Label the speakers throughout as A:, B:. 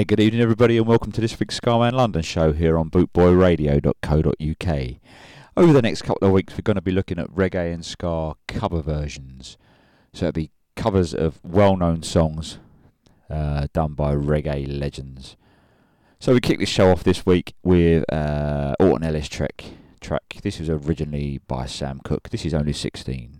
A: Yeah, good evening, everybody, and welcome to this week's Scarman London show here on bootboyradio.co.uk. Over the next couple of weeks, we're going to be looking at reggae and ska cover versions. So it'll be covers of well known songs uh, done by reggae legends. So we kick this show off this week with uh, Alton Ellis track. track. This was originally by Sam Cooke. This is only 16.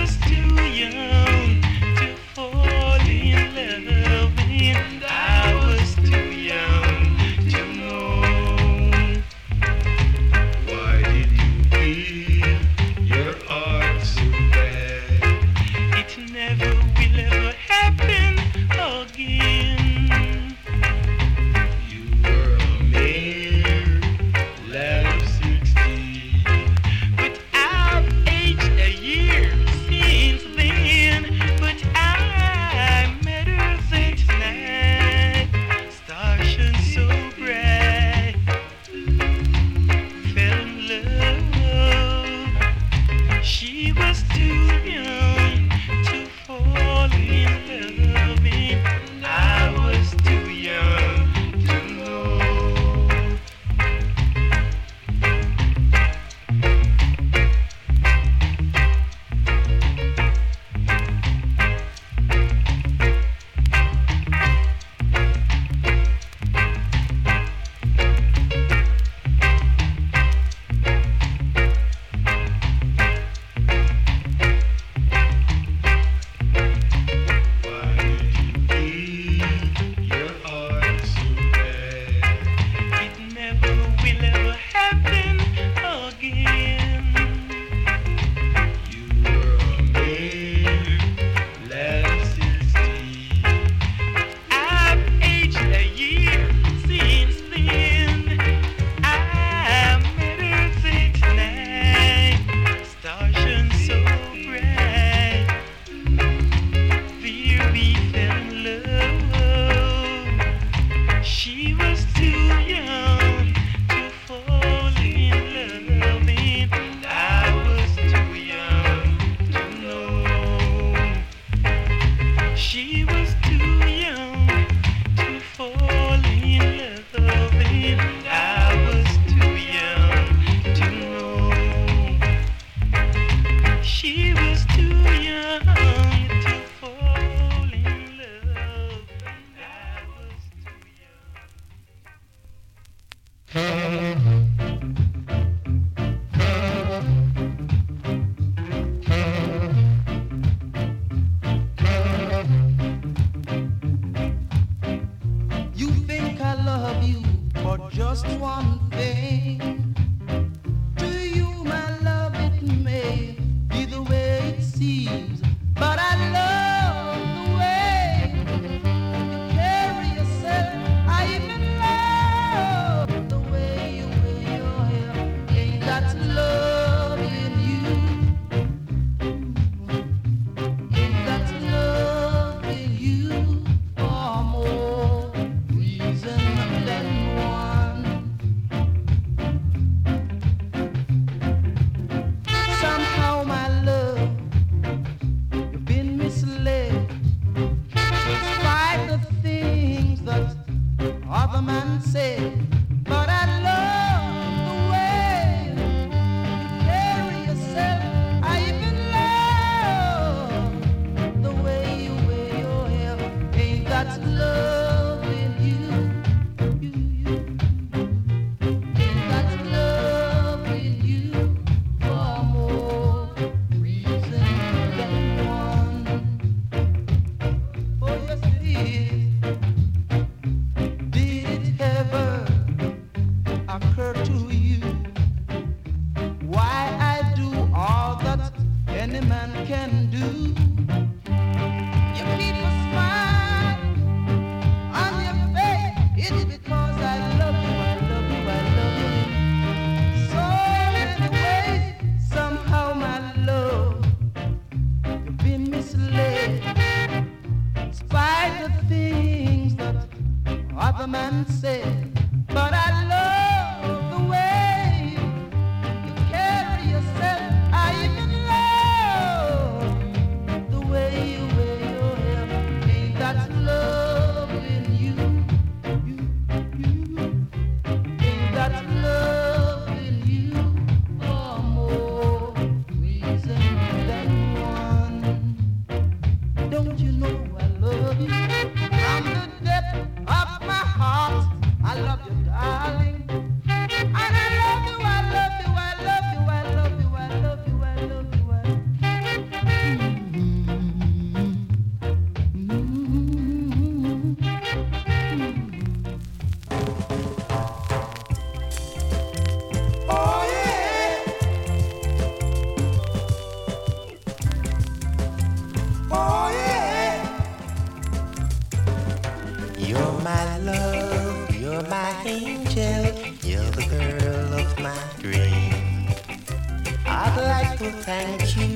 B: like you.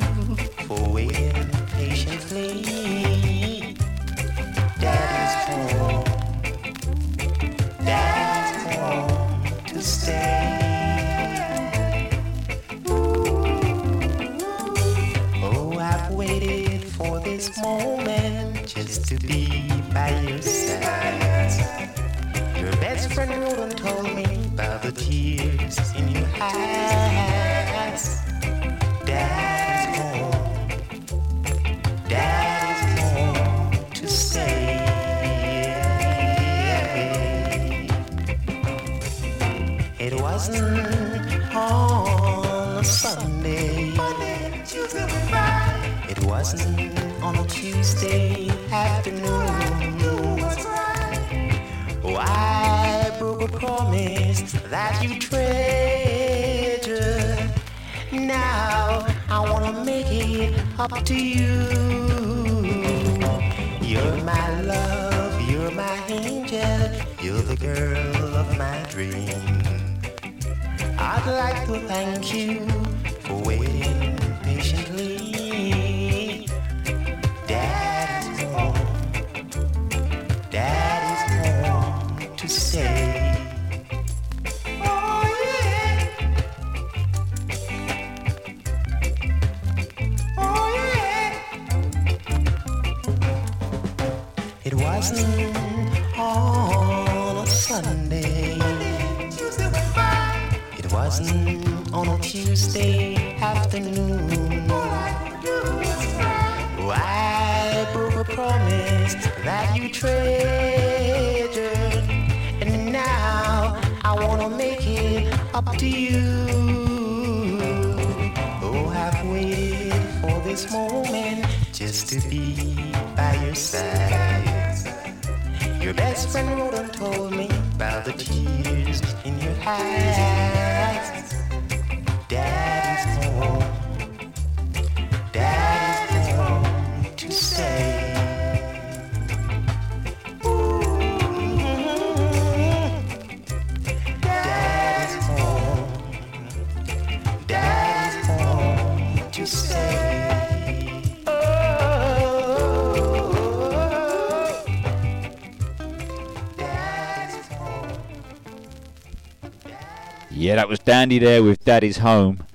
B: on a Tuesday afternoon. i broke a promise that you treasure. Now I wanna make it up to you. You're my love, you're my angel, you're the girl of my dream. I'd like to thank you to you. Oh, who have waited for this moment just to be by your side. Your best friend wrote and told me about the tears in your eyes.
C: yeah, that was Dandy there with Daddy's Home.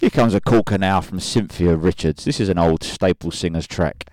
C: Here comes a corker now from Cynthia Richards. This is an old Staple Singers track.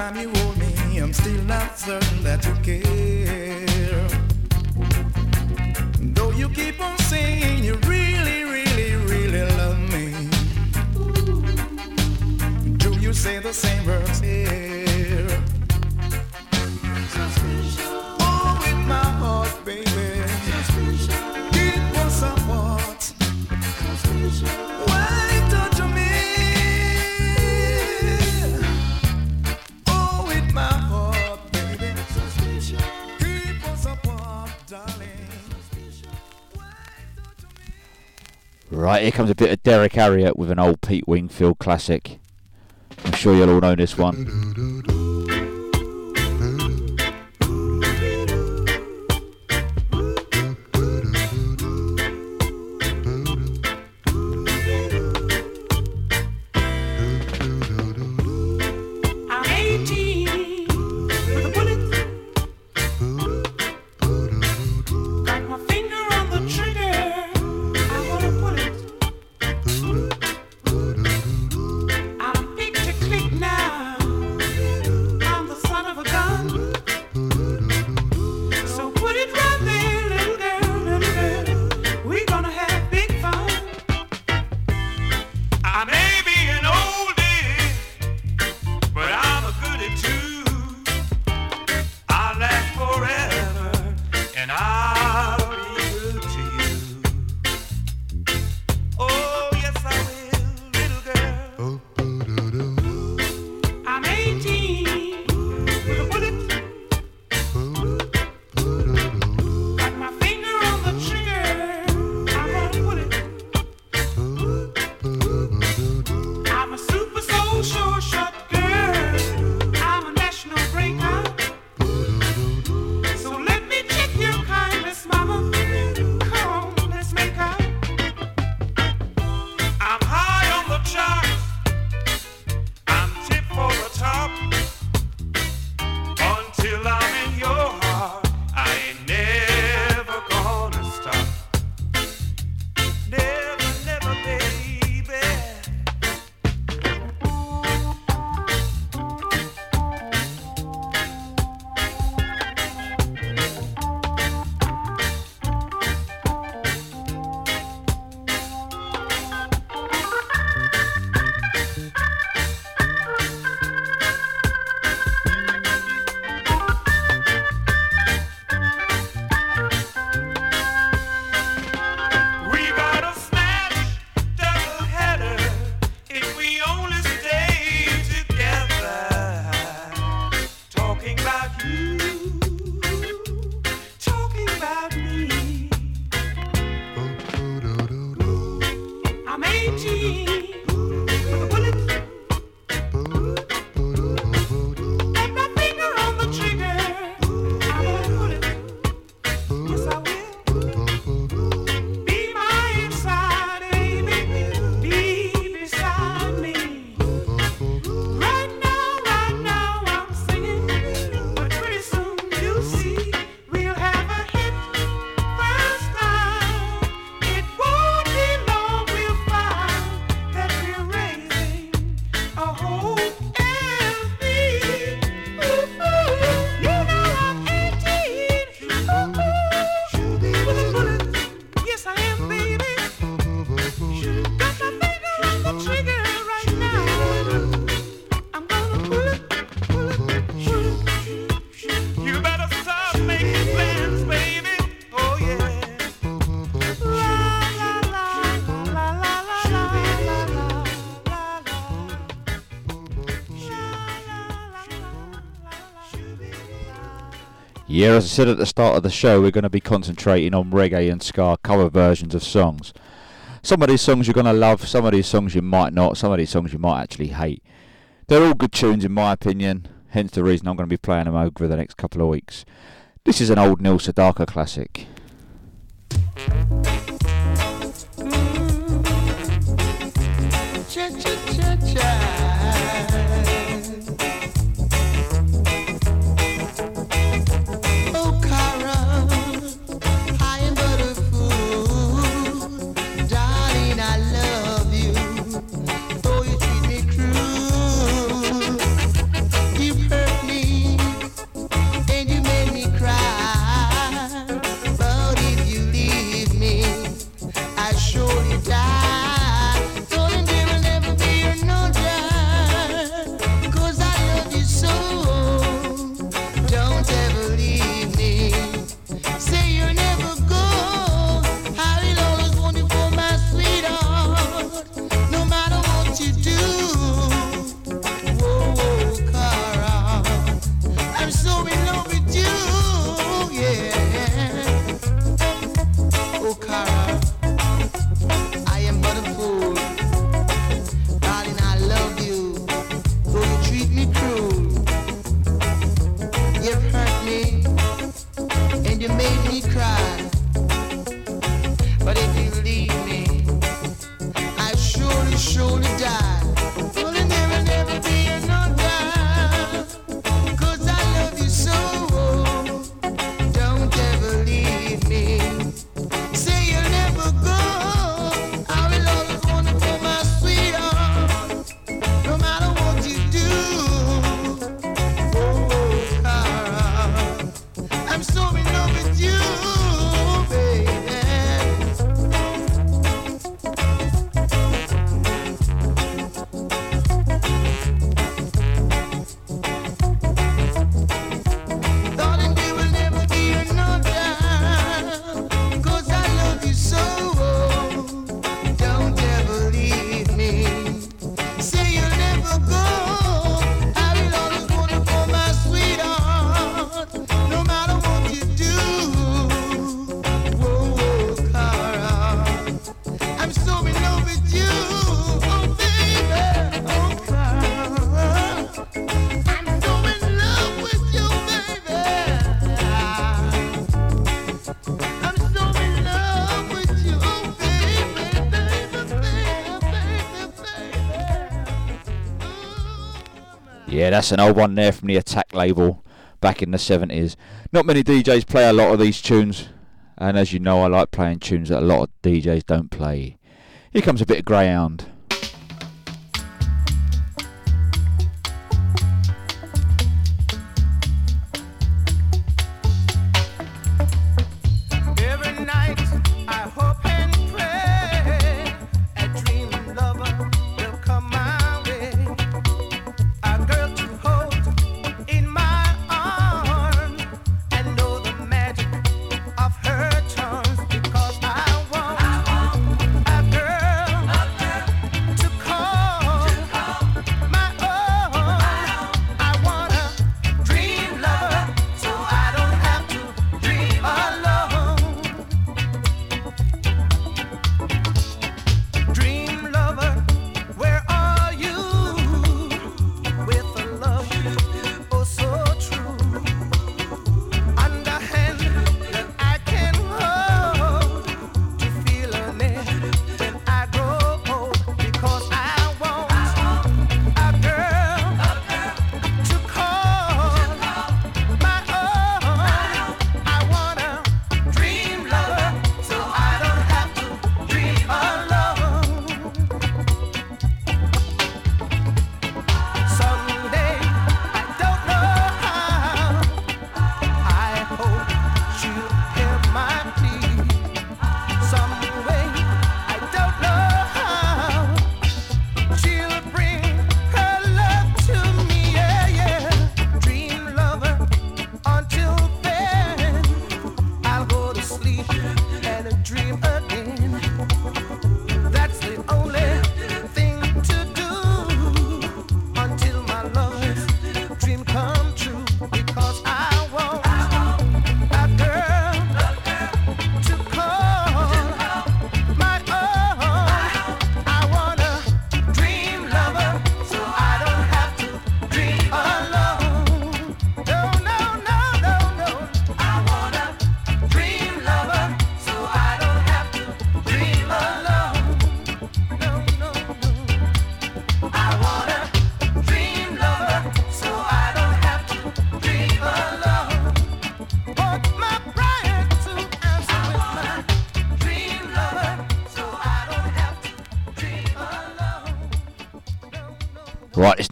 D: time you hold me, I'm still not certain that you care. Though you keep on saying you really, really, really love me. Do you say the same words? Yeah.
E: Right, here comes a bit of Derrick Harriott with an old Pete Wingfield classic. I'm sure you'll all know this one.
F: as I said at the start of the show, we're going to be concentrating on reggae and ska cover versions of songs. Some of these songs you're going to love, some of these songs you might not, some of these songs you might actually hate. They're all good tunes, in my opinion, hence the reason I'm going to be playing them over the next couple of weeks. This is an old Neil Sedaka classic.
G: Mm-hmm. yeah,
F: that's an old one there from the Attack label back in the 70s. Not many DJs play a lot of these tunes, and as you know, I like playing tunes that a lot of DJs don't play. Here comes a bit of Greyhound.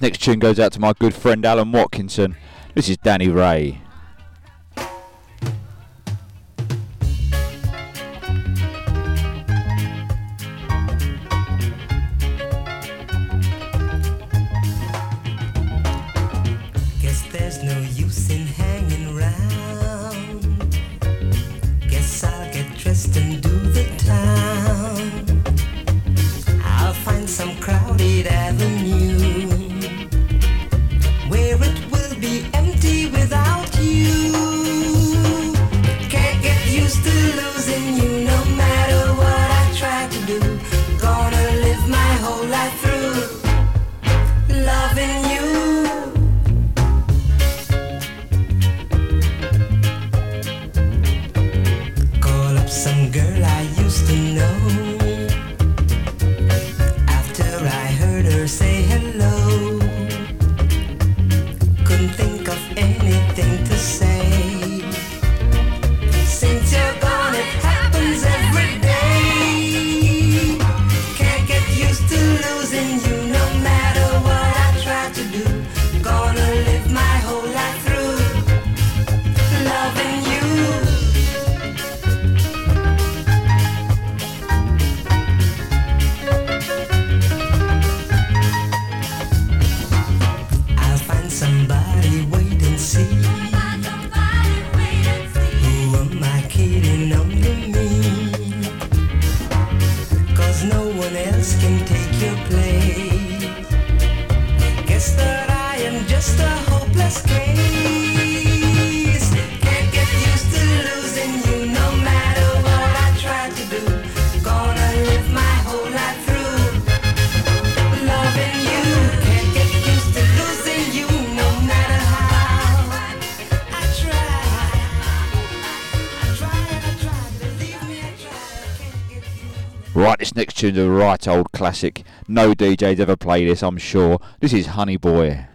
H: Next tune goes out to my good friend Alan Watkinson. This is Danny Ray.
F: To the
H: right old classic. No DJ's ever played this, I'm sure. This is Honey Boy.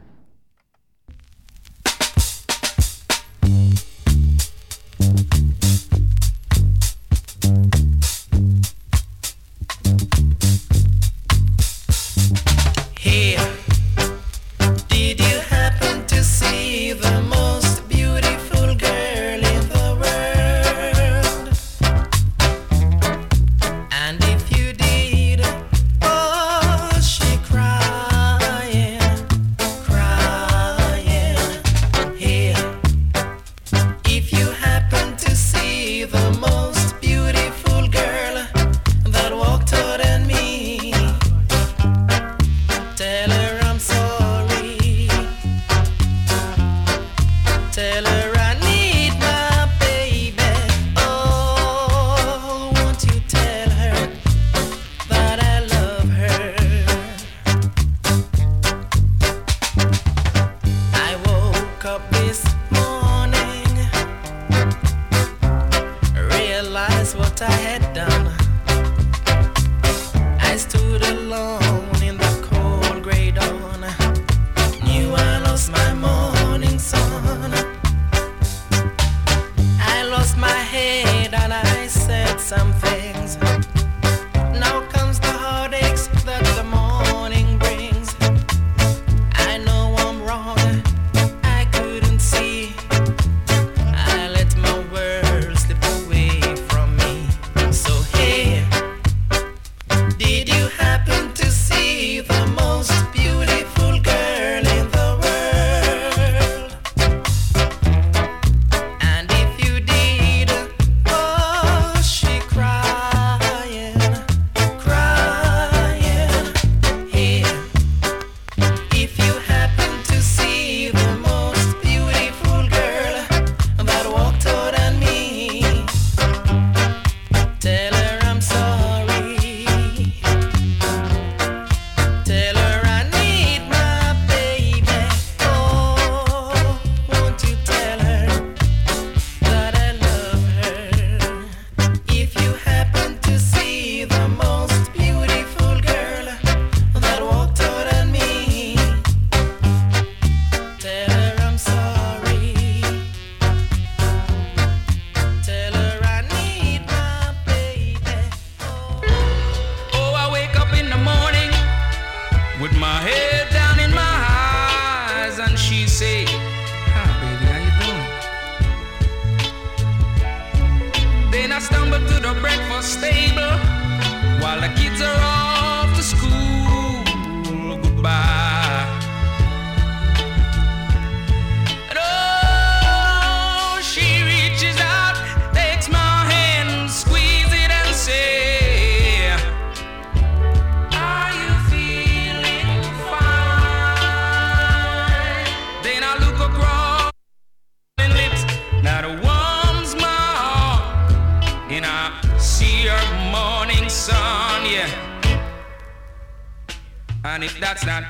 I: and if
J: that's not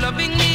J: loving me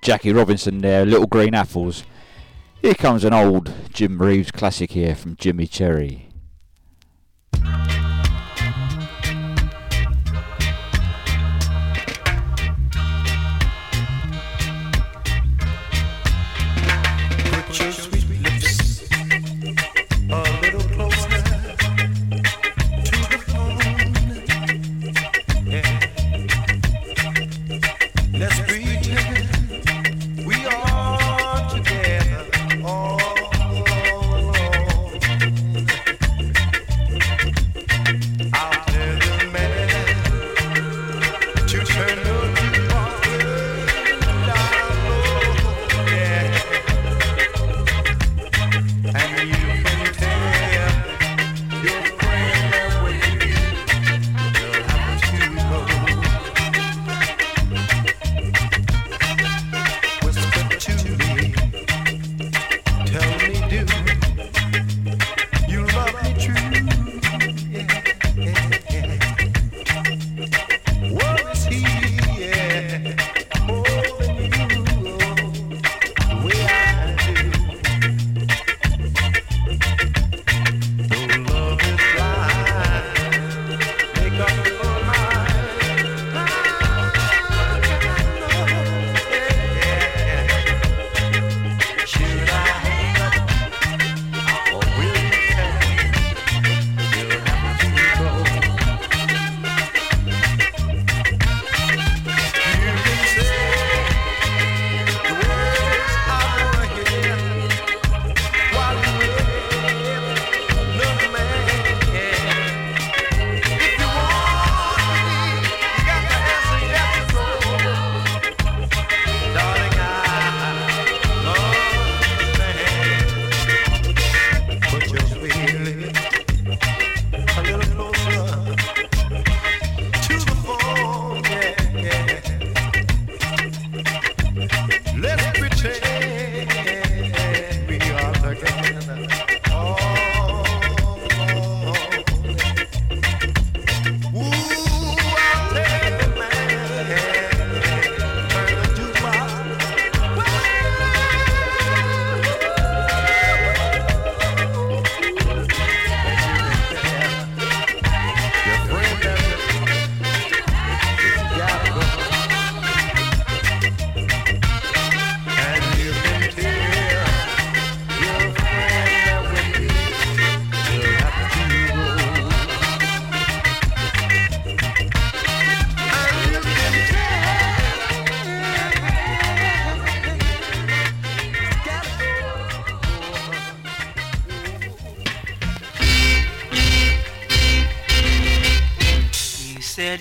C: Jackie Robinson there, Little Green Apples. Here comes an old Jim Reeves classic here from Jimmy Cherry.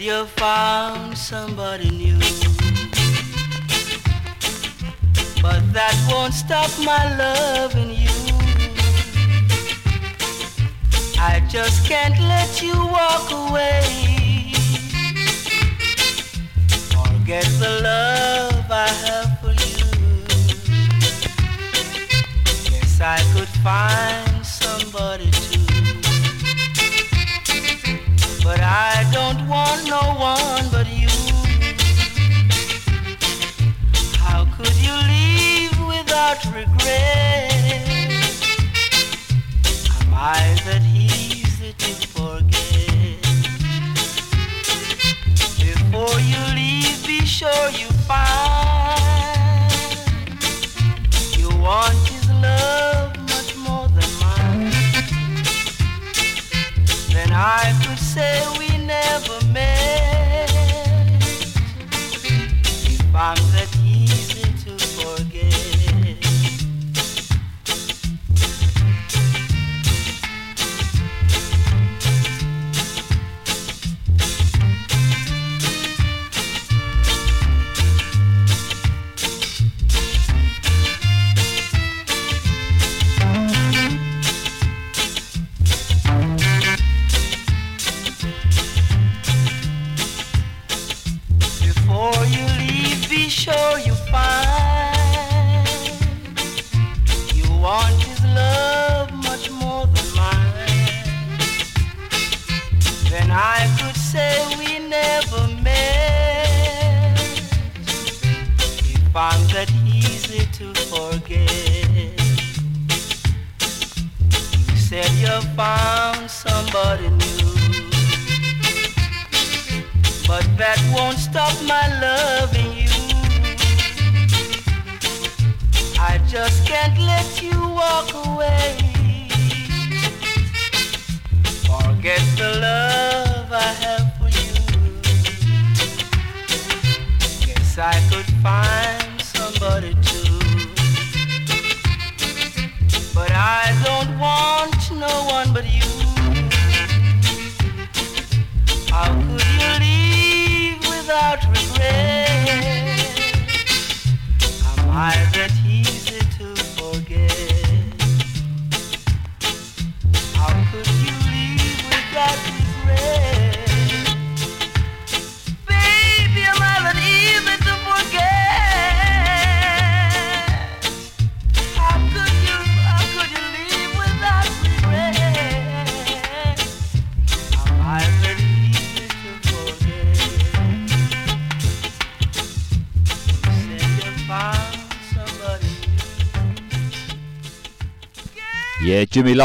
B: You
A: found somebody new. But that won't stop my loving you. I just can't let you walk away. Forget the love I have for you. Guess I could find somebody But I don't want no one but you. How could you leave without regret? Am I that easy to forget? Before you leave, be sure you find you want his love much more than mine. Then I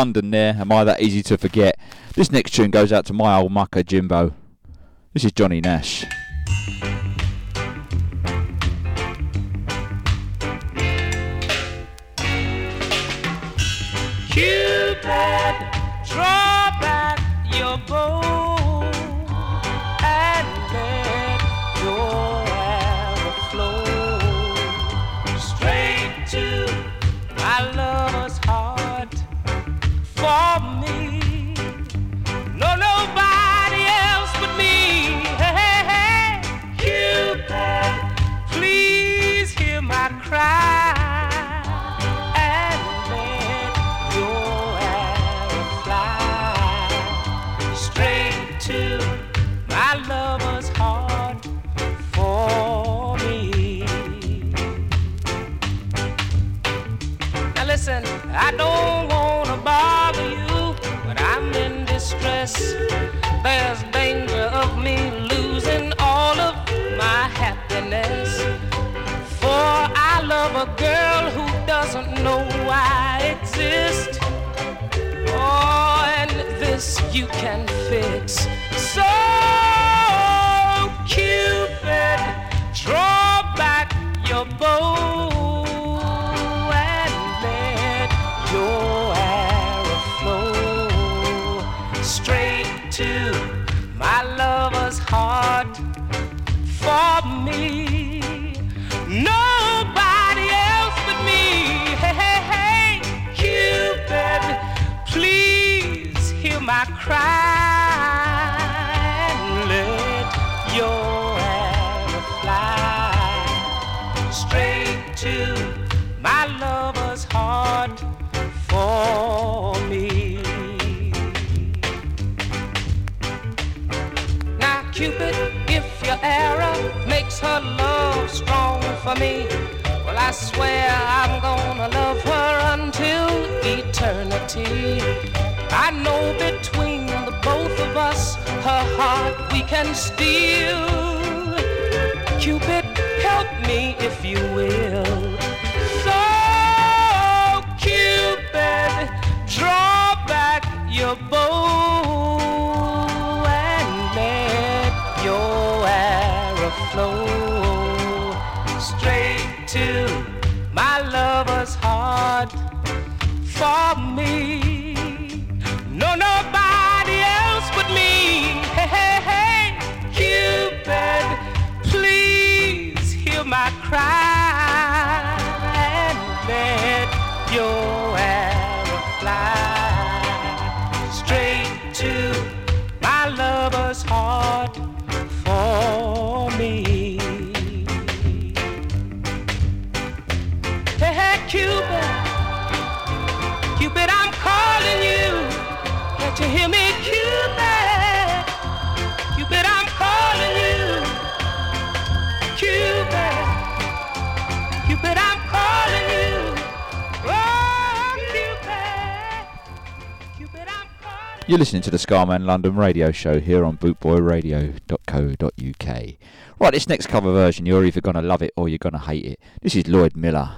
C: London there. Am I that easy to forget? This next tune goes out to my old mucker Jimbo. This is Johnny Nash.
A: Straight to my lover's heart for me. Nobody else but me. Hey, hey, hey, Cupid, please hear my cry her love strong for me, well, I swear I'm gonna love her until eternity. I know between the both of us, her heart we can steal. Cupid, help me if you will. So, Cupid, draw back your bow for me. No, nobody else but me. Hey, hey, hey, Cupid, please hear my cry You hear me, Cupid? Cupid, I'm calling you. Cupid, Cupid, I'm calling you. Oh, Cupid, Cupid, I'm calling
F: You're listening to the Scarman London radio show here on bootboyradio.co.uk. Right, this next cover version, you're either going to love it or you're going to hate it. This is Lloyd Miller.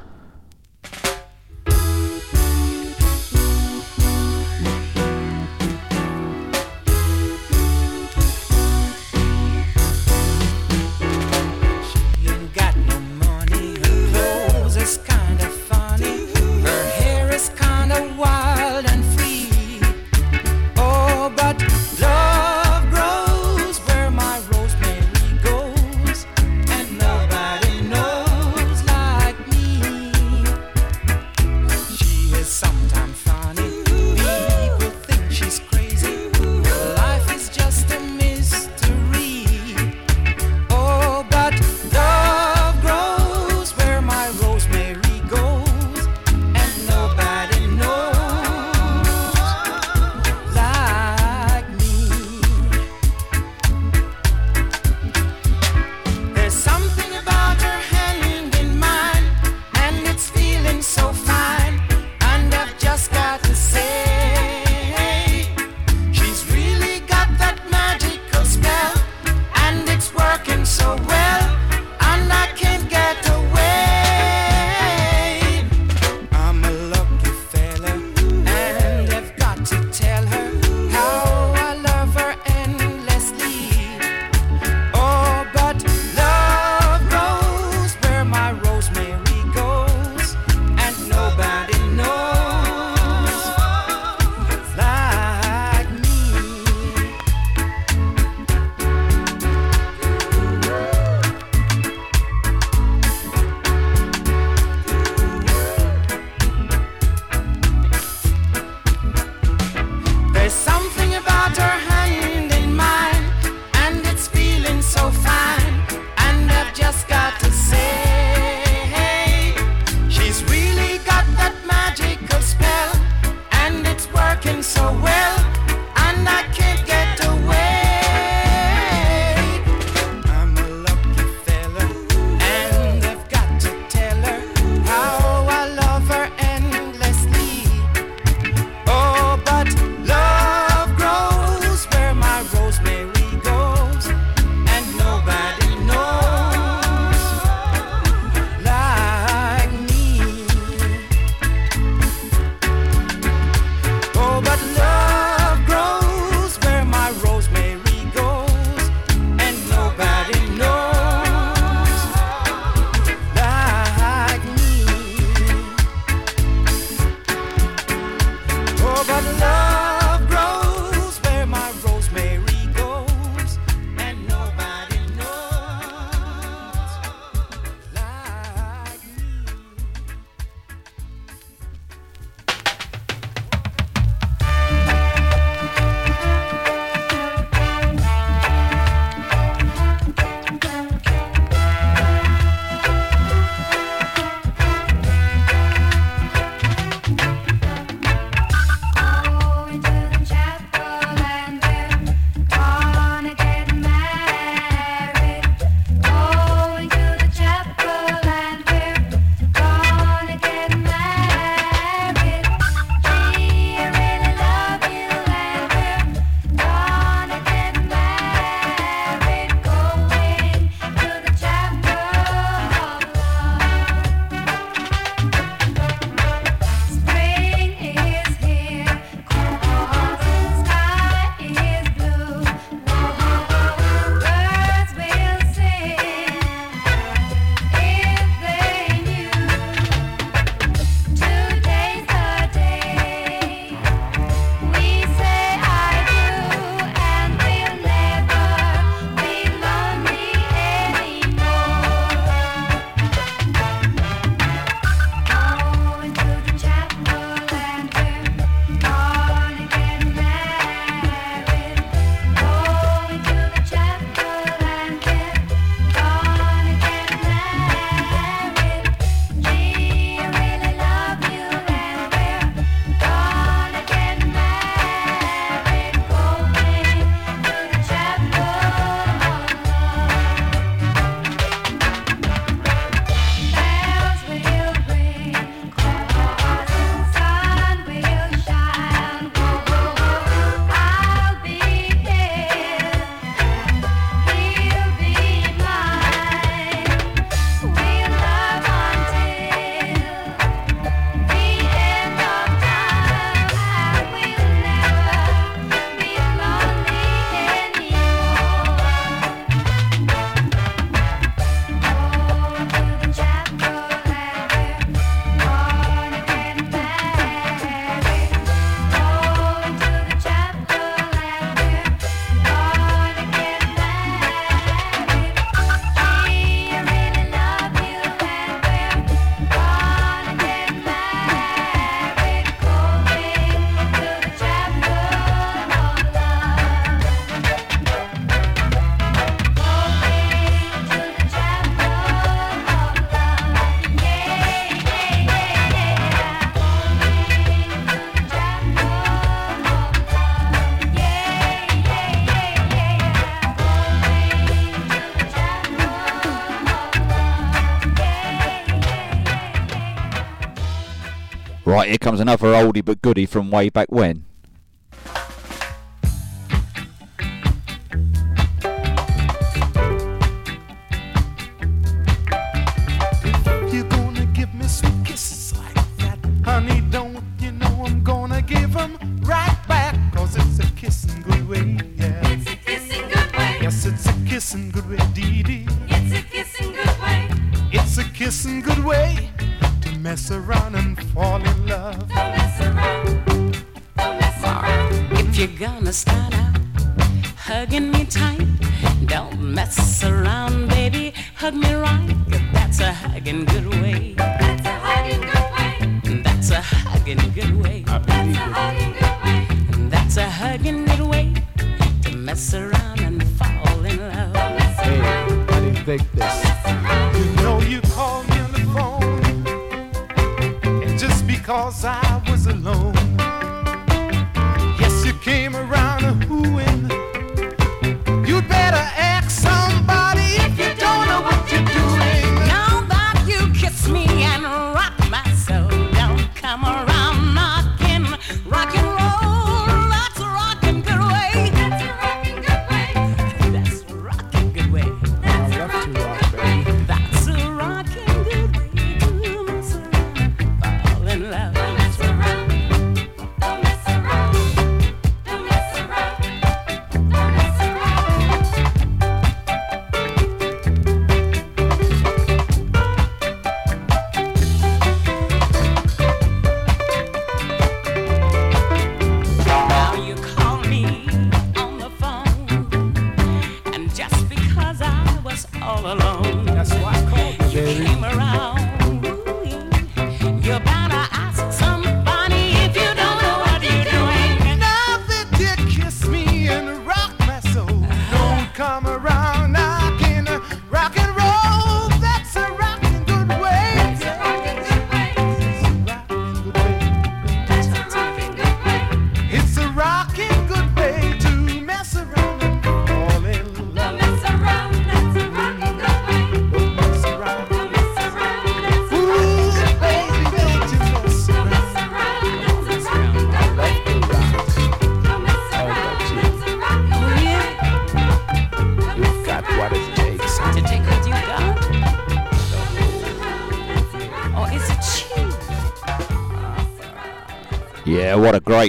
K: right, here comes another oldie but goodie from way back when.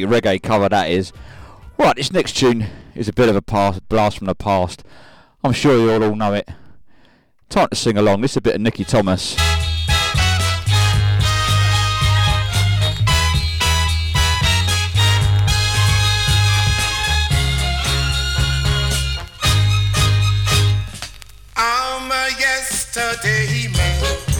K: great reggae cover that is. Right, this next tune is a bit of a past, blast from the past. I'm sure you all all know it. Time to sing along. This is a bit of Nicky Thomas.
G: yesterday man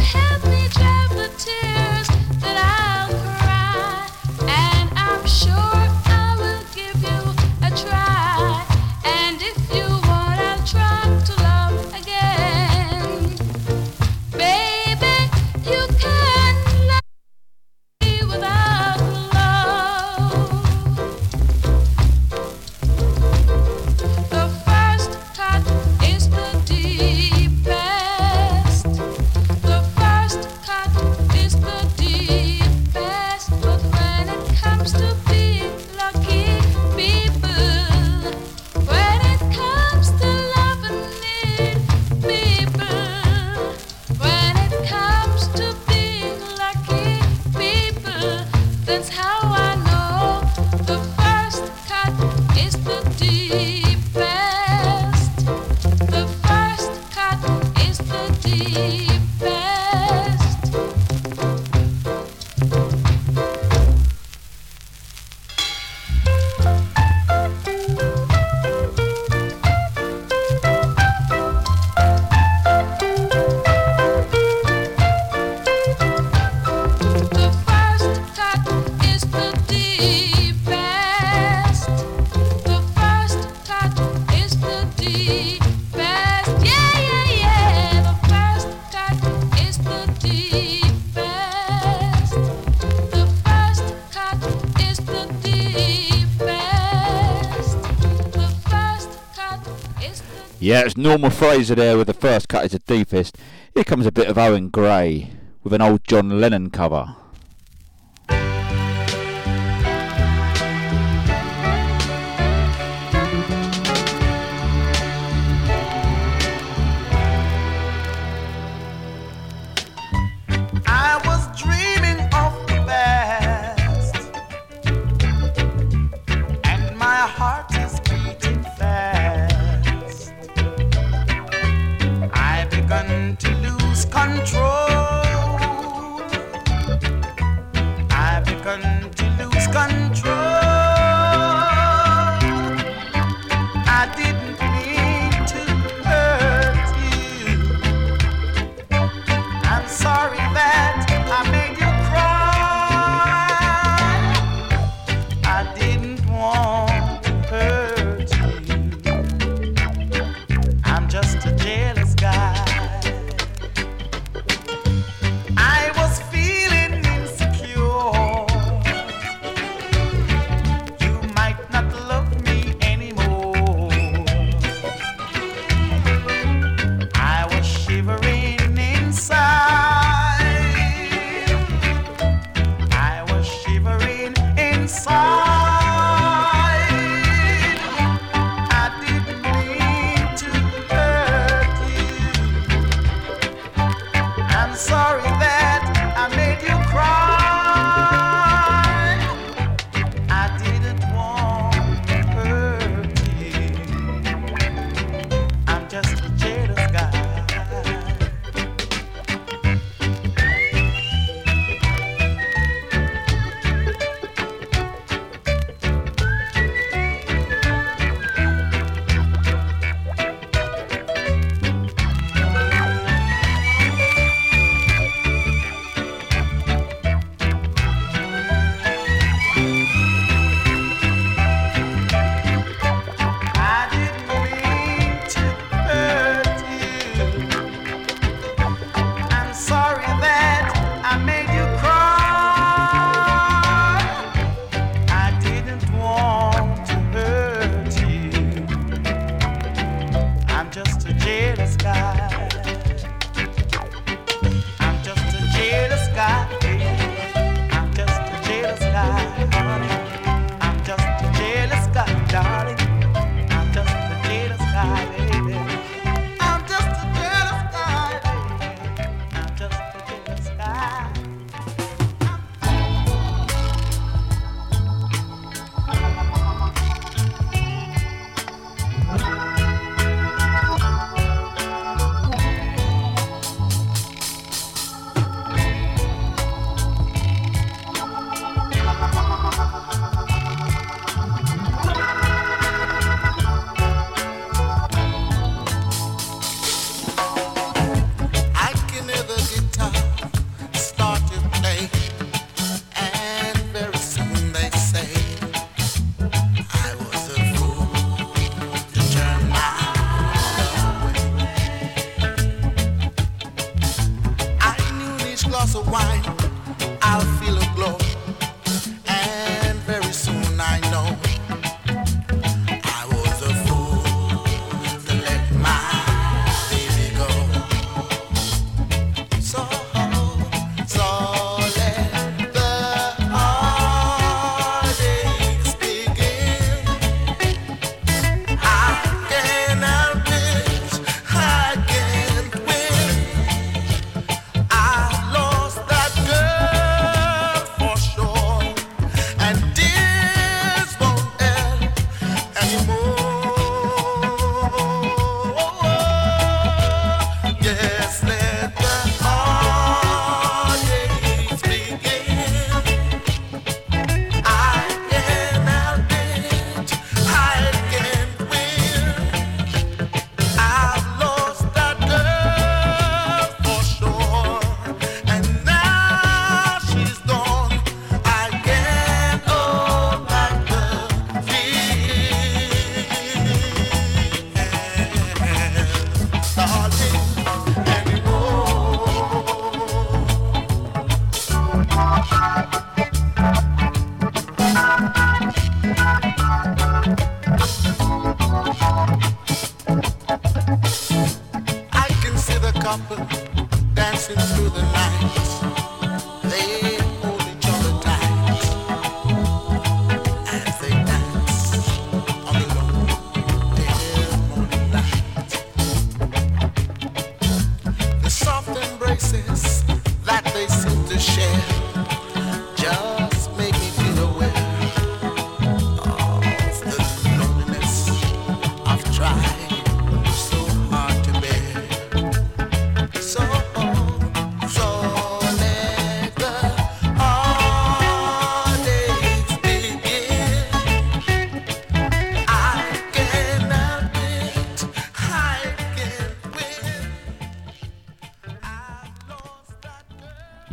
L: your. Yeah,
M: it's Norma Fraser there with the first cut is the deepest. Here comes a bit of Owen Gray with an old John Lennon cover.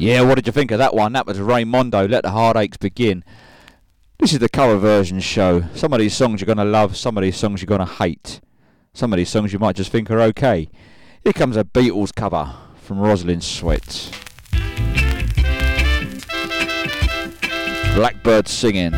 A: Yeah, what did you think of that one? That was Raimondo, Let the Heartaches Begin. This is the cover version show. Some of these songs you're going to love, some of these songs you're going to hate. Some of these songs you might just think are okay. Here comes a Beatles cover from Rosalind Sweat. Blackbird singing.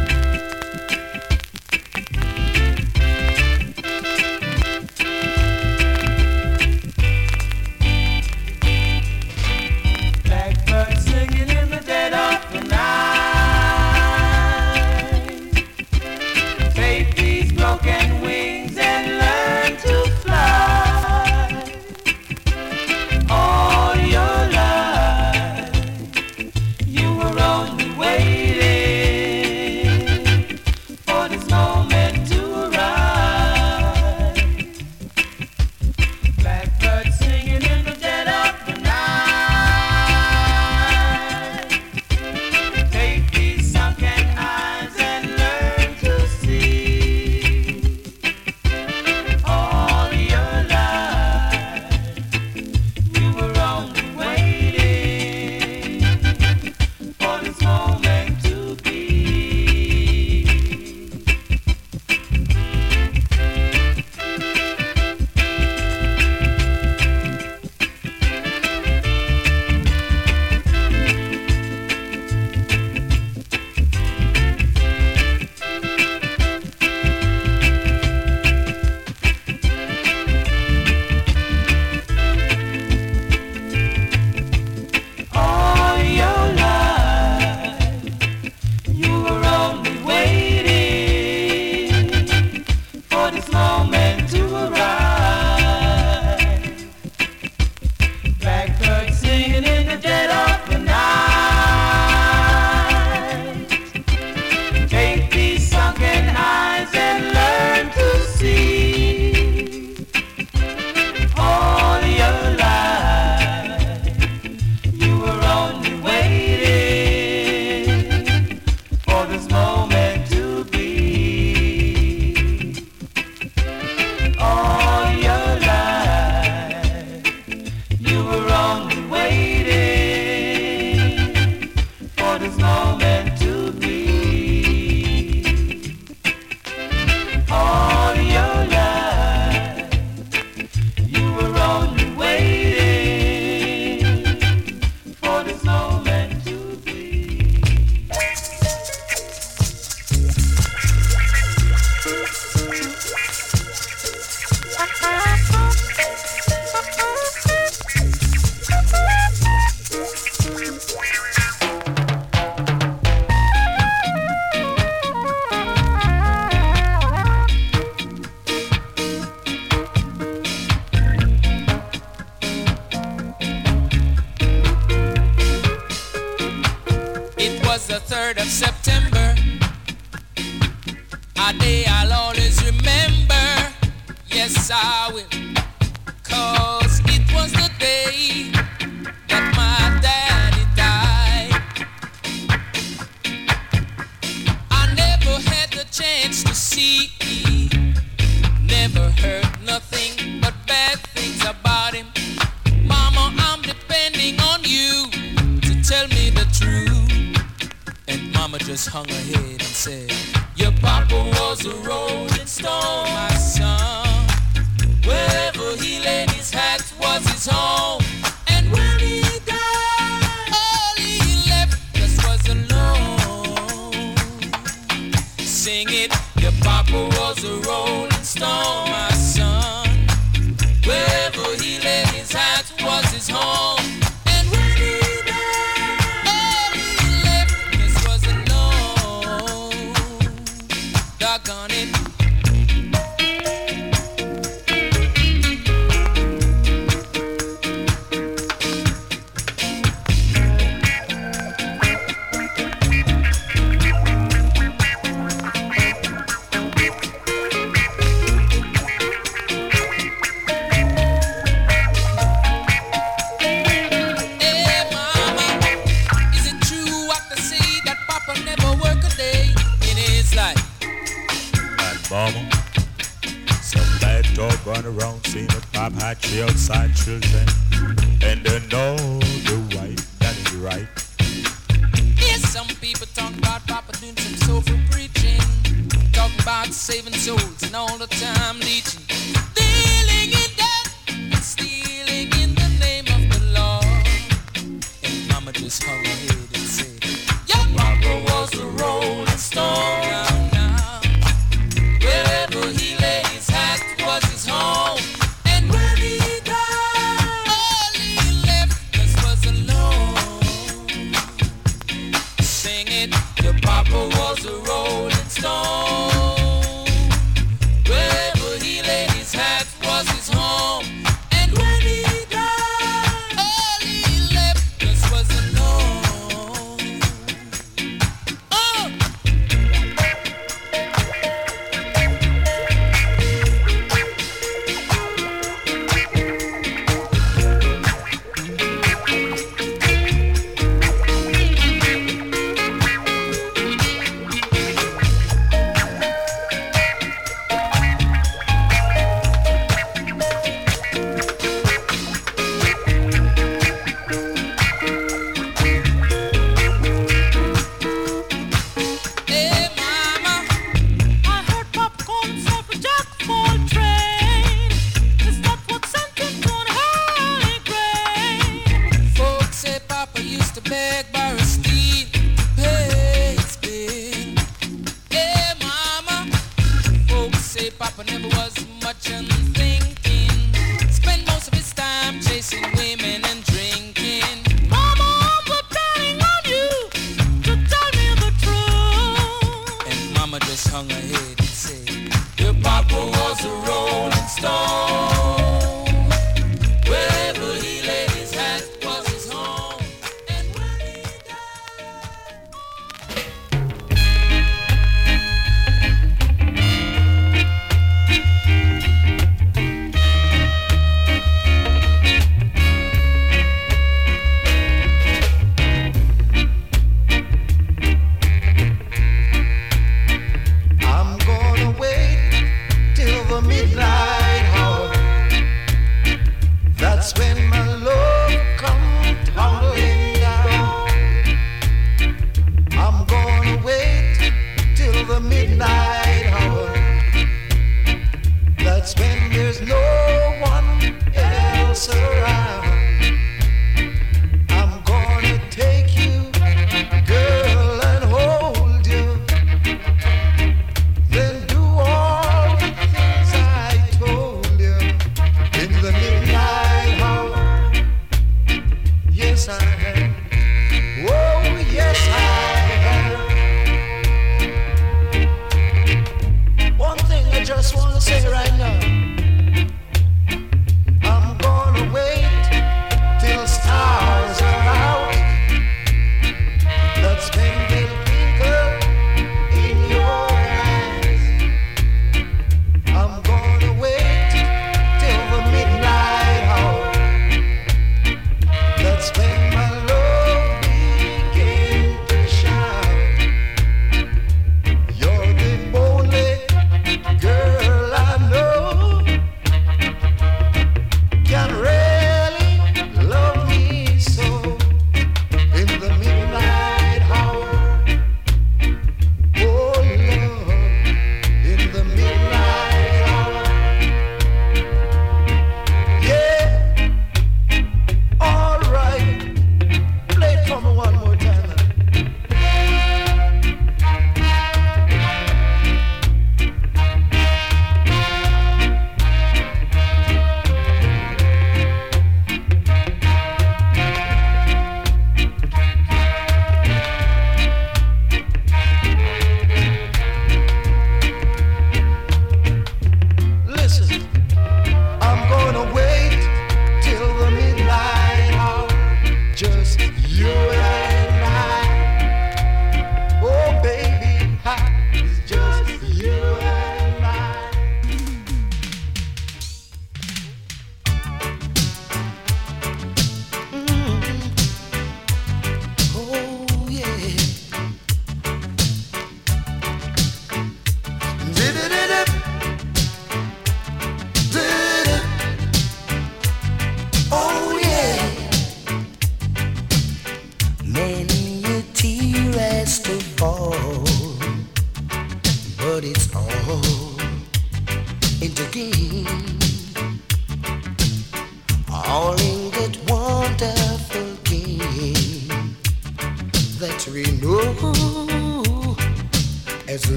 N: When
B: there's no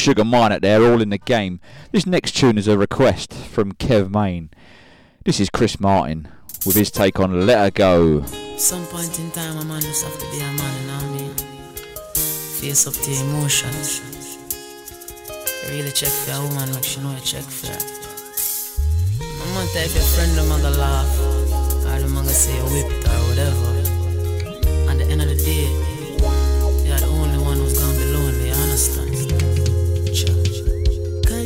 C: Sugar Minott there, all in the game. This next tune is a request from Kev Main. This is Chris Martin with his take on Let Her Go.
O: Some point in time, a man just have to be a man, you know what I mean? Face up to emotions. Really check for a woman, like she know you check for her. No matter if your friend them gonna laugh, or them gonna say you whipped or whatever. At the end of the day, you're the only one who's gonna be lonely, you understand?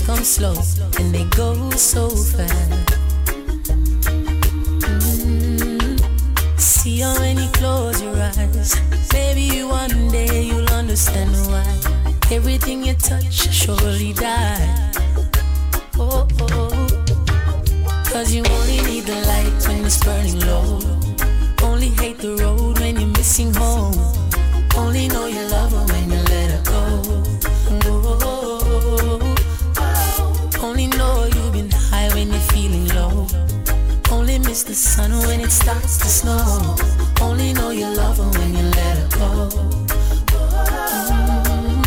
P: last. Come slow and they go so fast. Mm. See how you close your eyes, maybe one day you'll understand why everything you touch surely die. Oh, oh. Cause you only need the light when it's burning low. Only hate the road when you're missing home. Only know you love her when the sun when it starts to snow. Only know you love her when you let her go. Mm.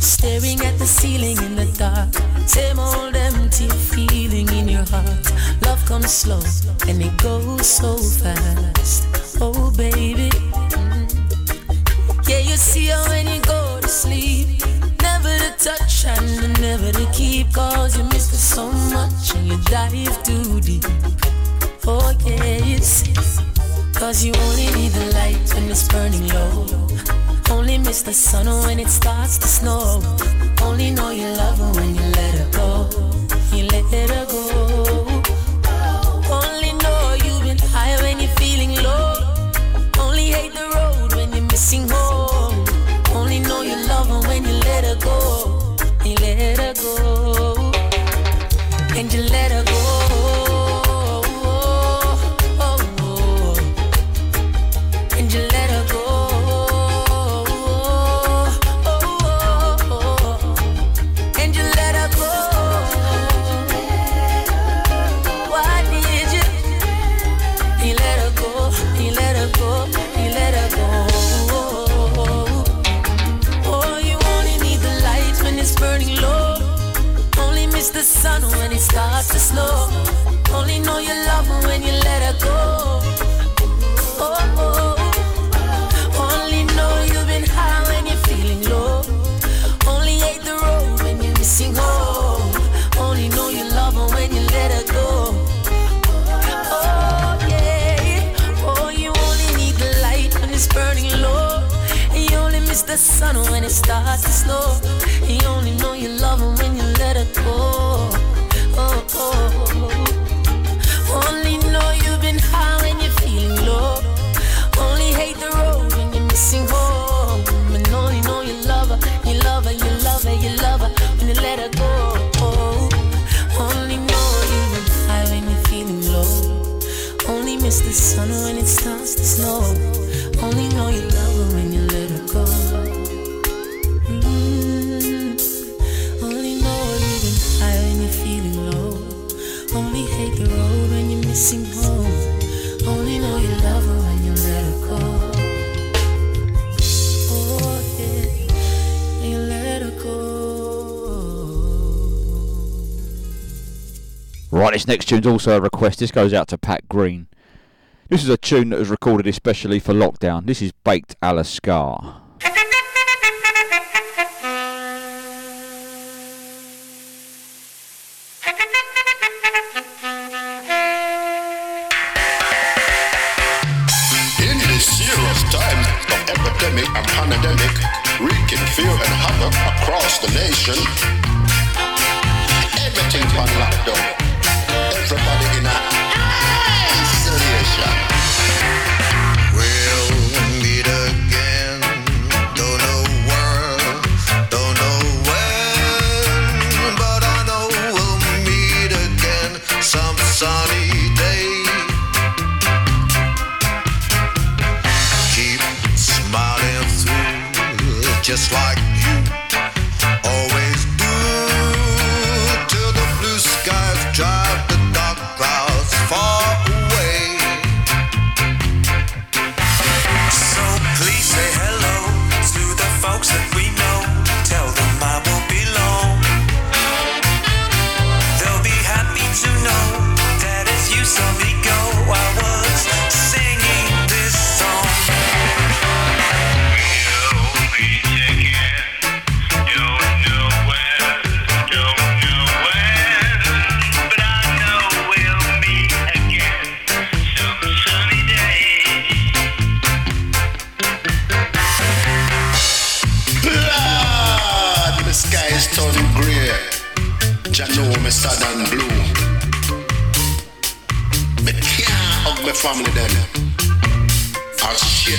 P: Staring at the ceiling in the dark. Same old empty feeling in your heart. Love comes slow and it goes so fast. Oh, baby. Mm. Yeah, you see her when you go to sleep. Touch and never to keep. Cause you miss her so much and you dive too deep. Oh, yes. Cause you only need the light when it's burning low. Only miss the sun when it starts to snow. Only know you love her when you let her go. You let her go.
G: This next tune's also a request. This goes out to Pat Green. This is a tune that was recorded especially for lockdown. This is Baked a la Scar.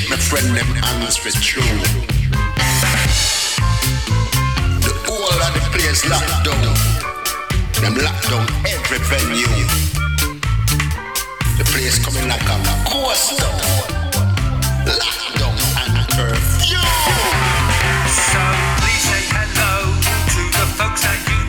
Q: my friend, them hands for true. The whole of the place locked down. Them locked down every venue. The place coming like a down. Locked down and curfew.
R: So please say hello to the folks at. you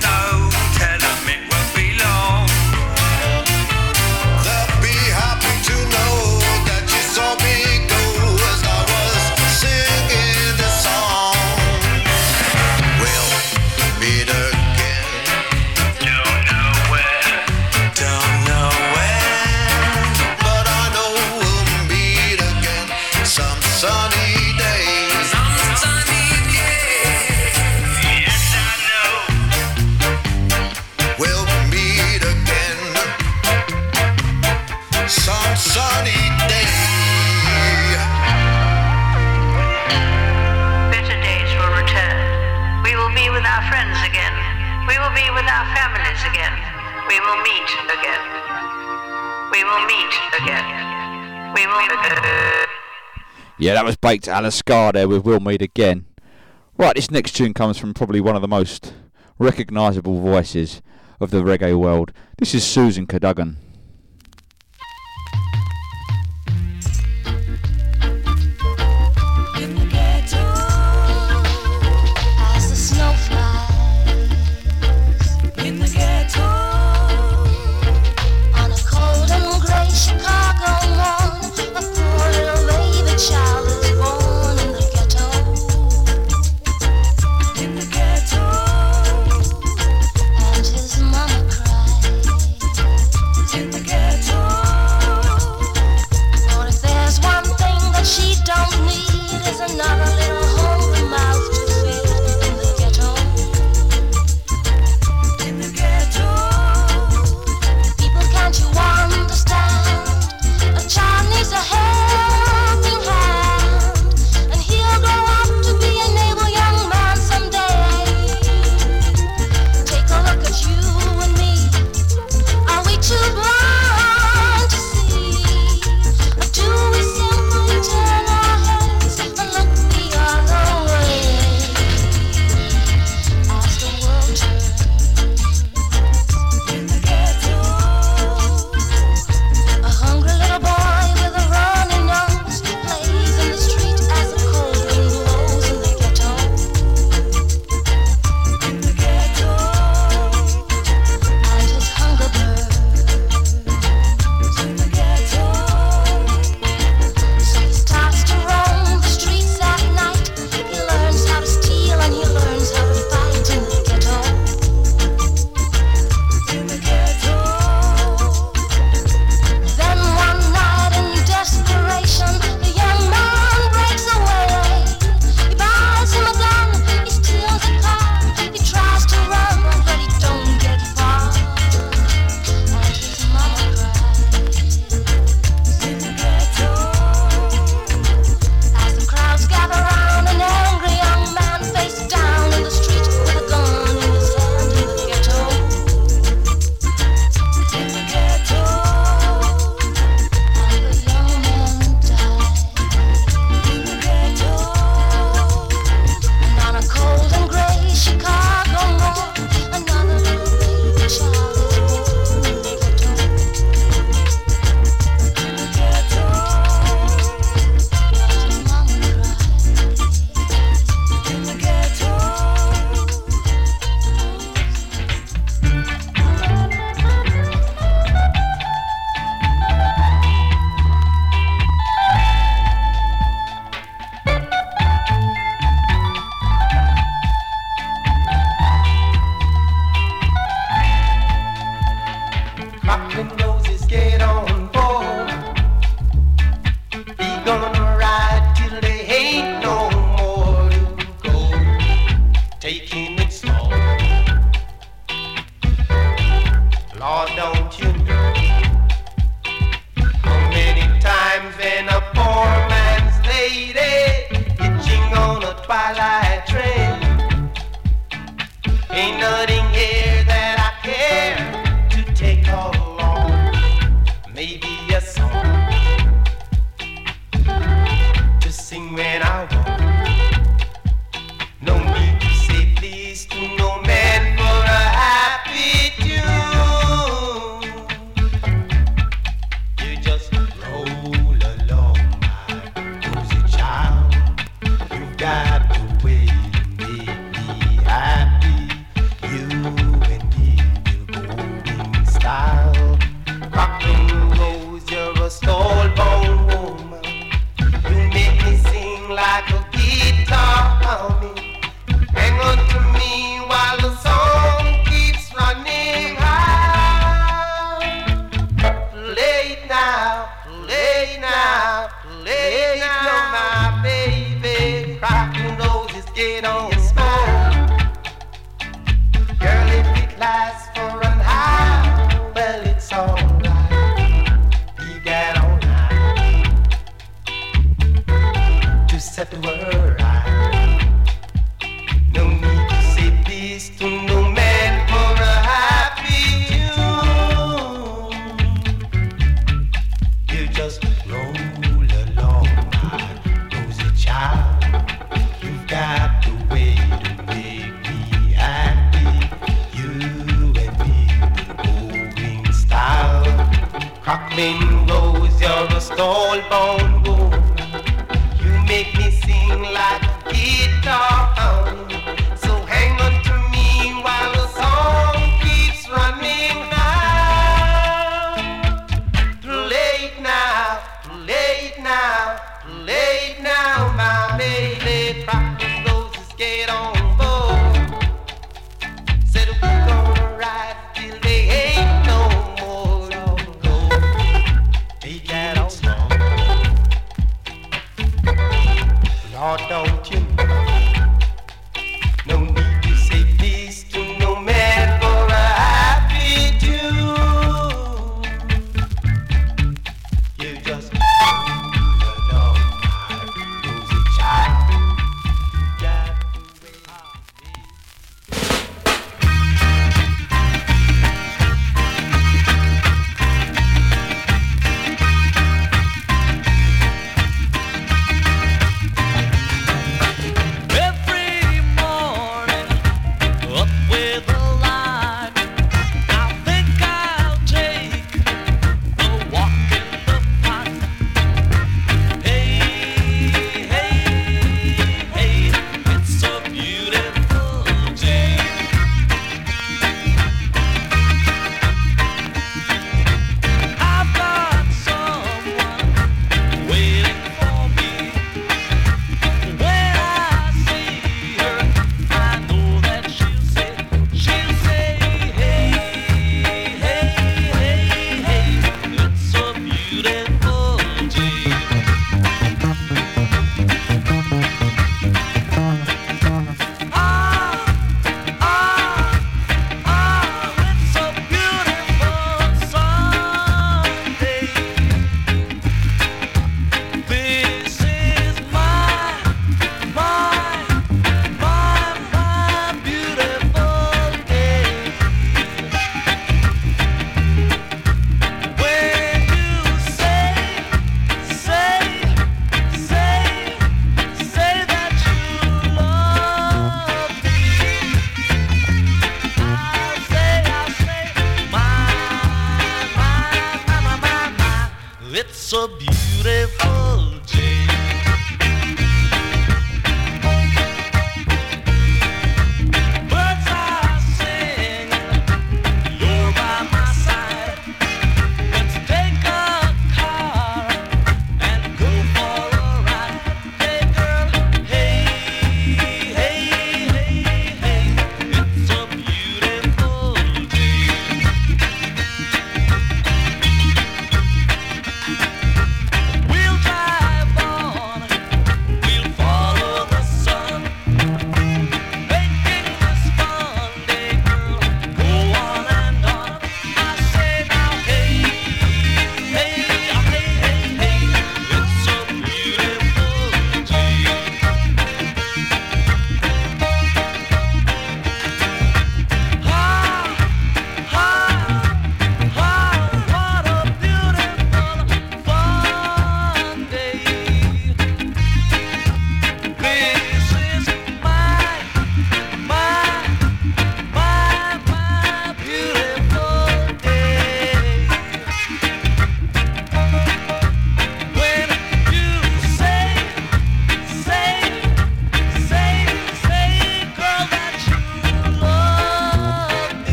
S: will meet again. We will.
G: Yeah, that was Baked Alaskar there with We'll Meet Again. Right, this next tune comes from probably one of the most recognisable voices of the reggae world. This is Susan Cadogan.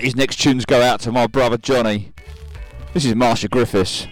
A: These next tunes go out to my brother Johnny. This is Marcia Griffiths.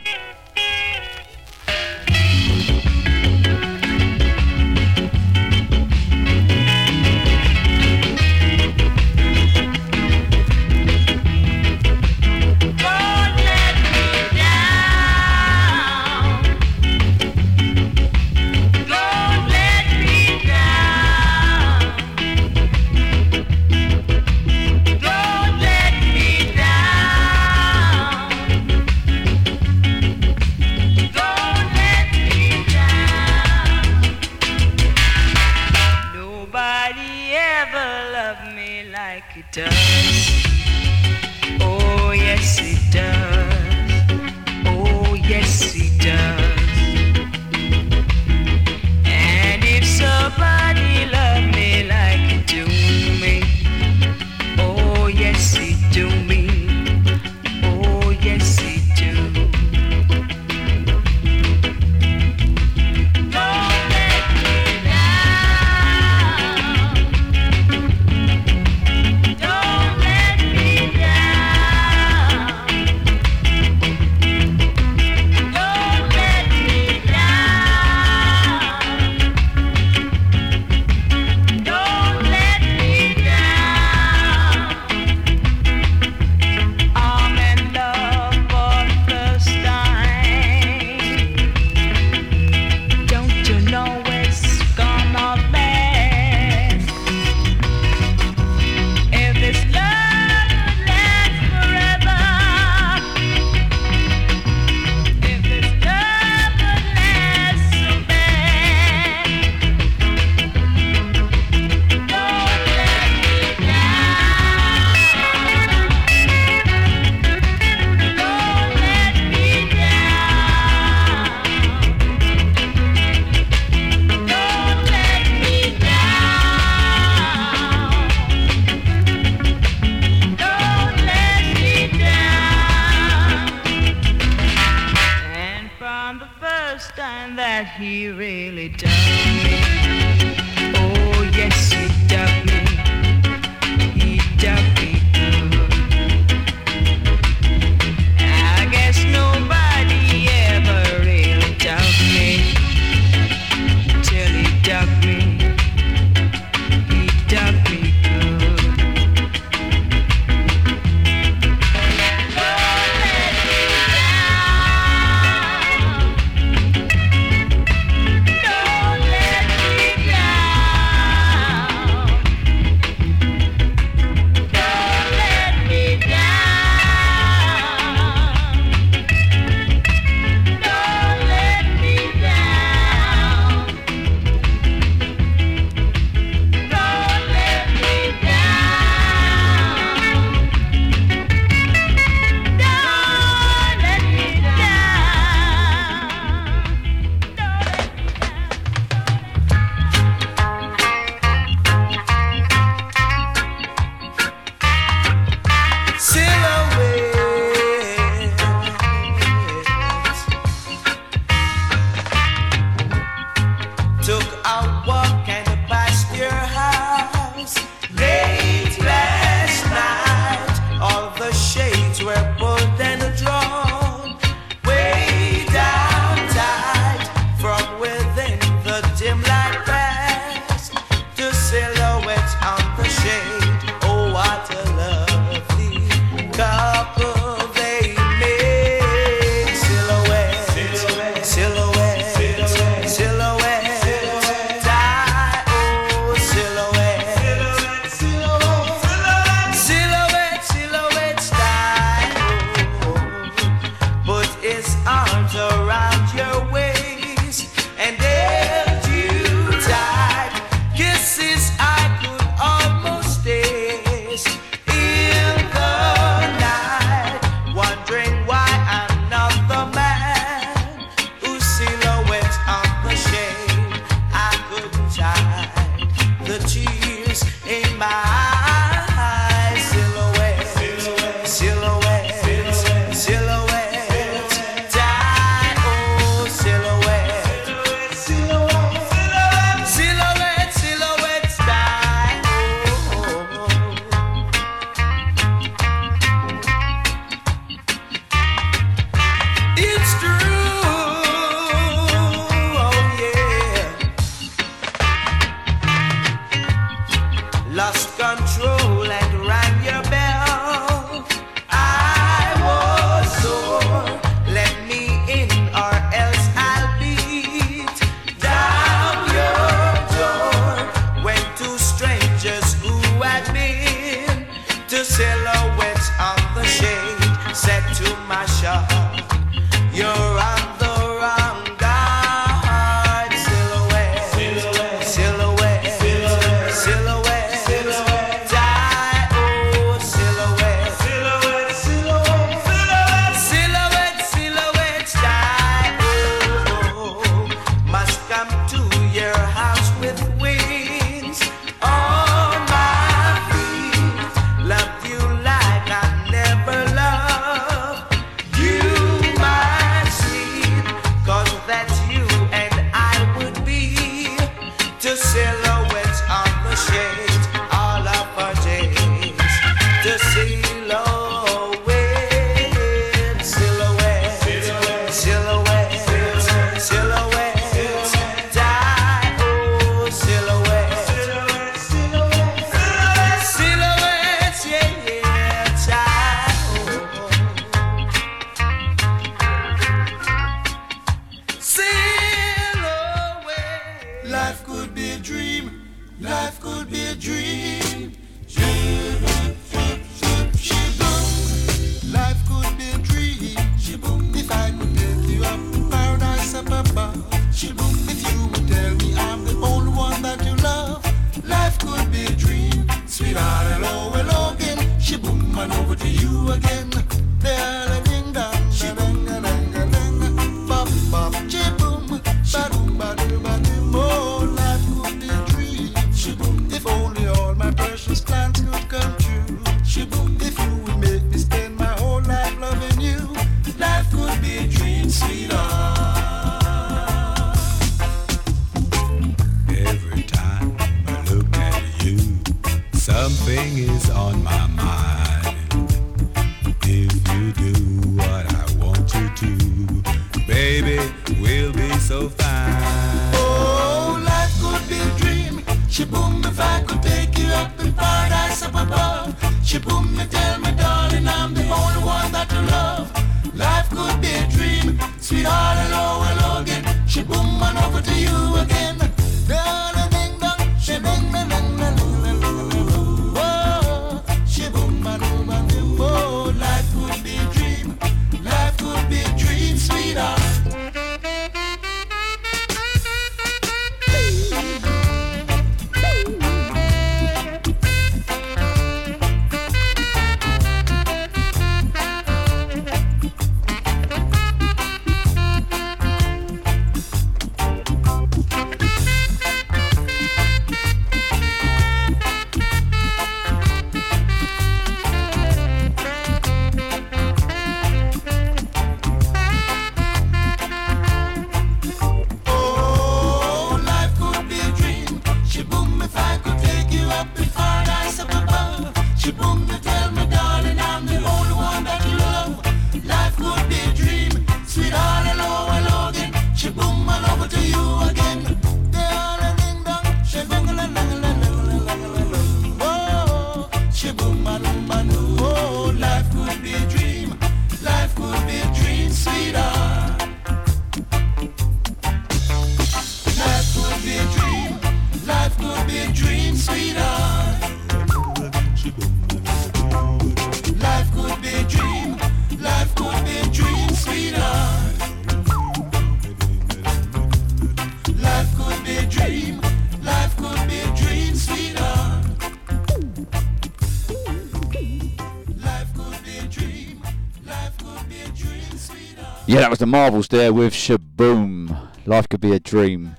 T: that
C: was the Marvels there with Sh-Boom. Life could be a dream.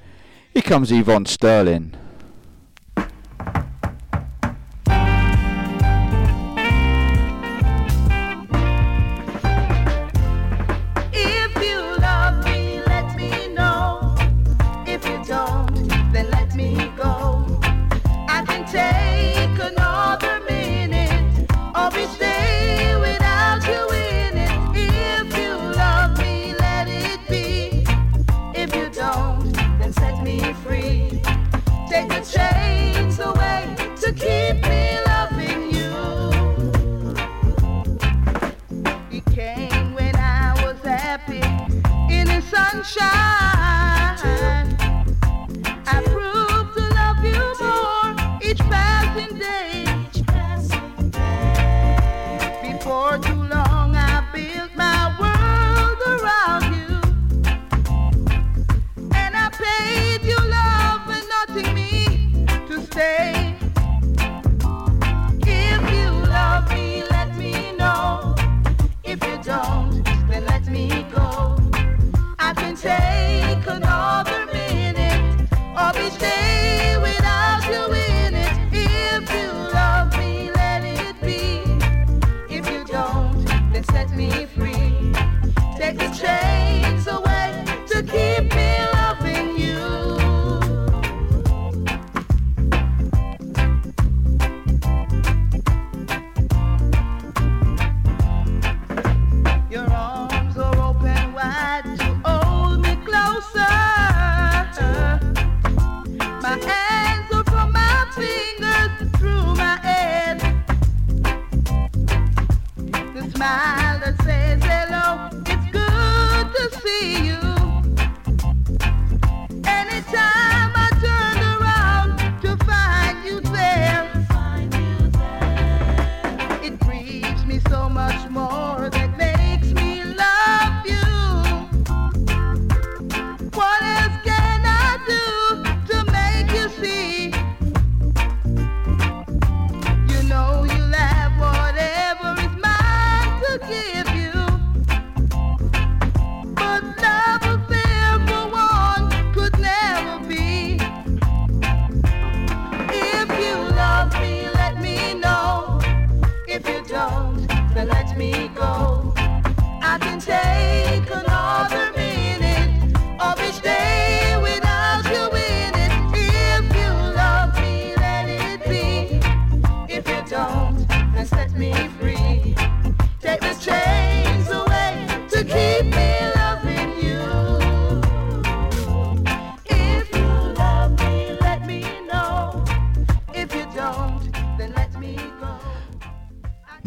C: Here comes Yvonne Sterling.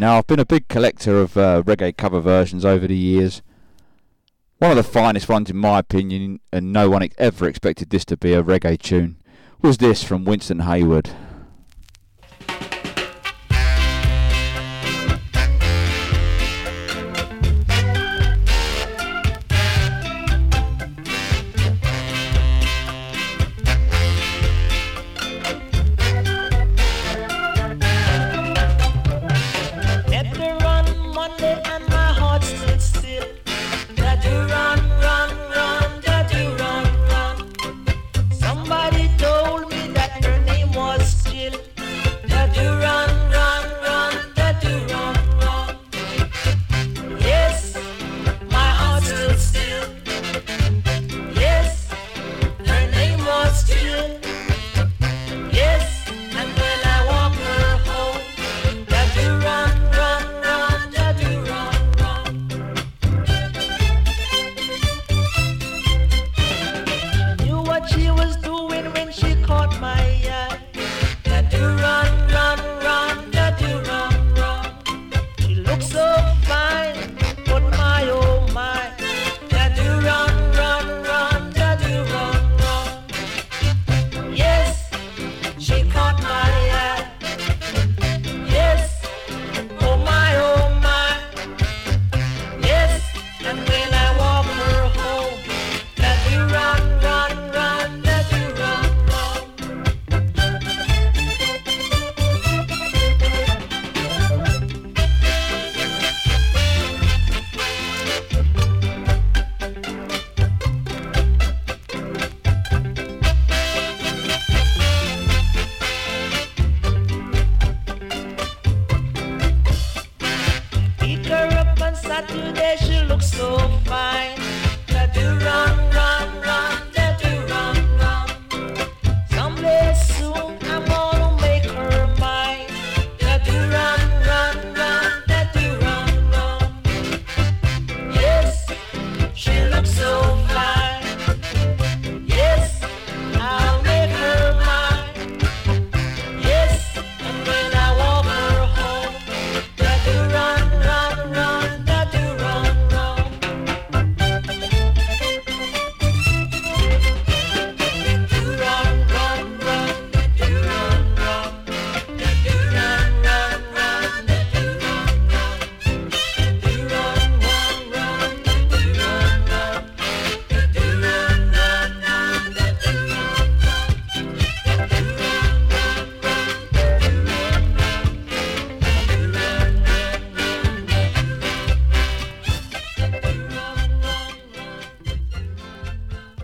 F: Now, I've been a big collector of uh, reggae cover versions over the years. One of the finest ones, in my opinion, and no one ever expected this to be a reggae tune, was this from Winston
P: Heywood.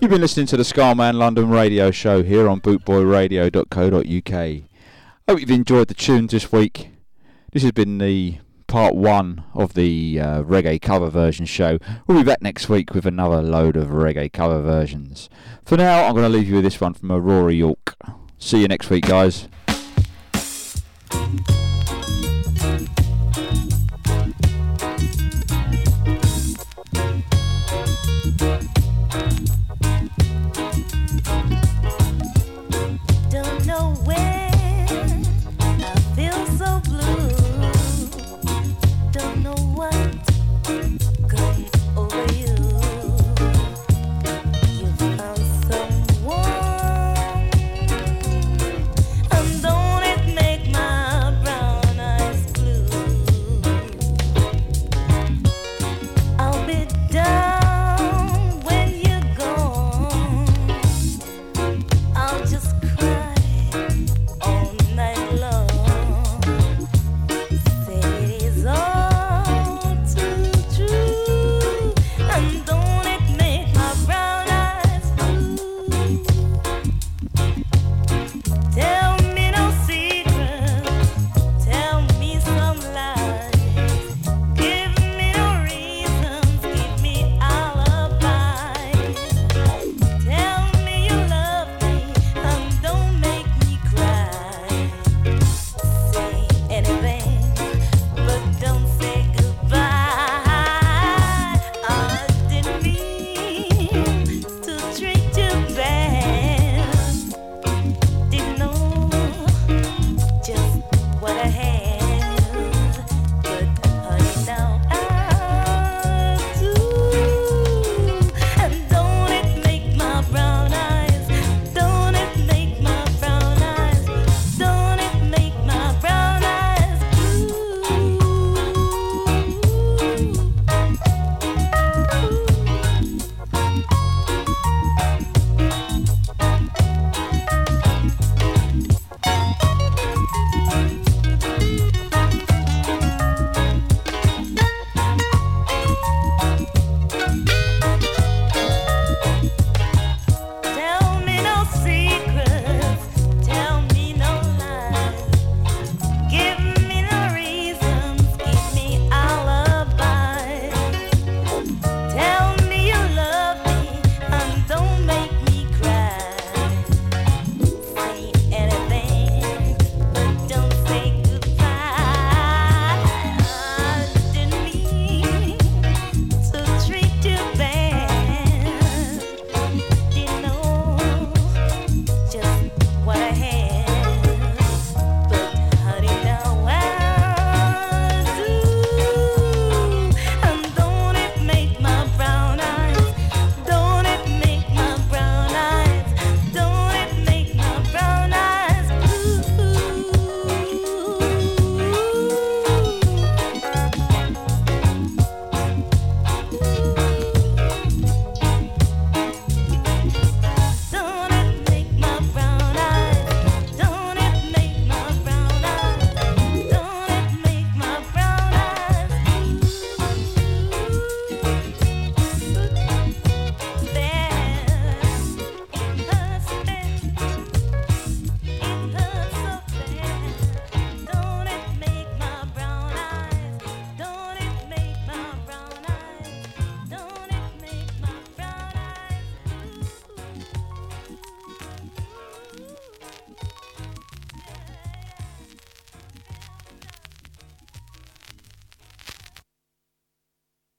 F: You've been listening to the Scarman London radio show here on bootboyradio.co.uk. Hope you've enjoyed the tunes this week. This has been the part one of the uh, reggae cover version show. We'll be back next week with another load of reggae cover versions. For now, I'm going to leave you with this one from Aurora York. See you next week, guys.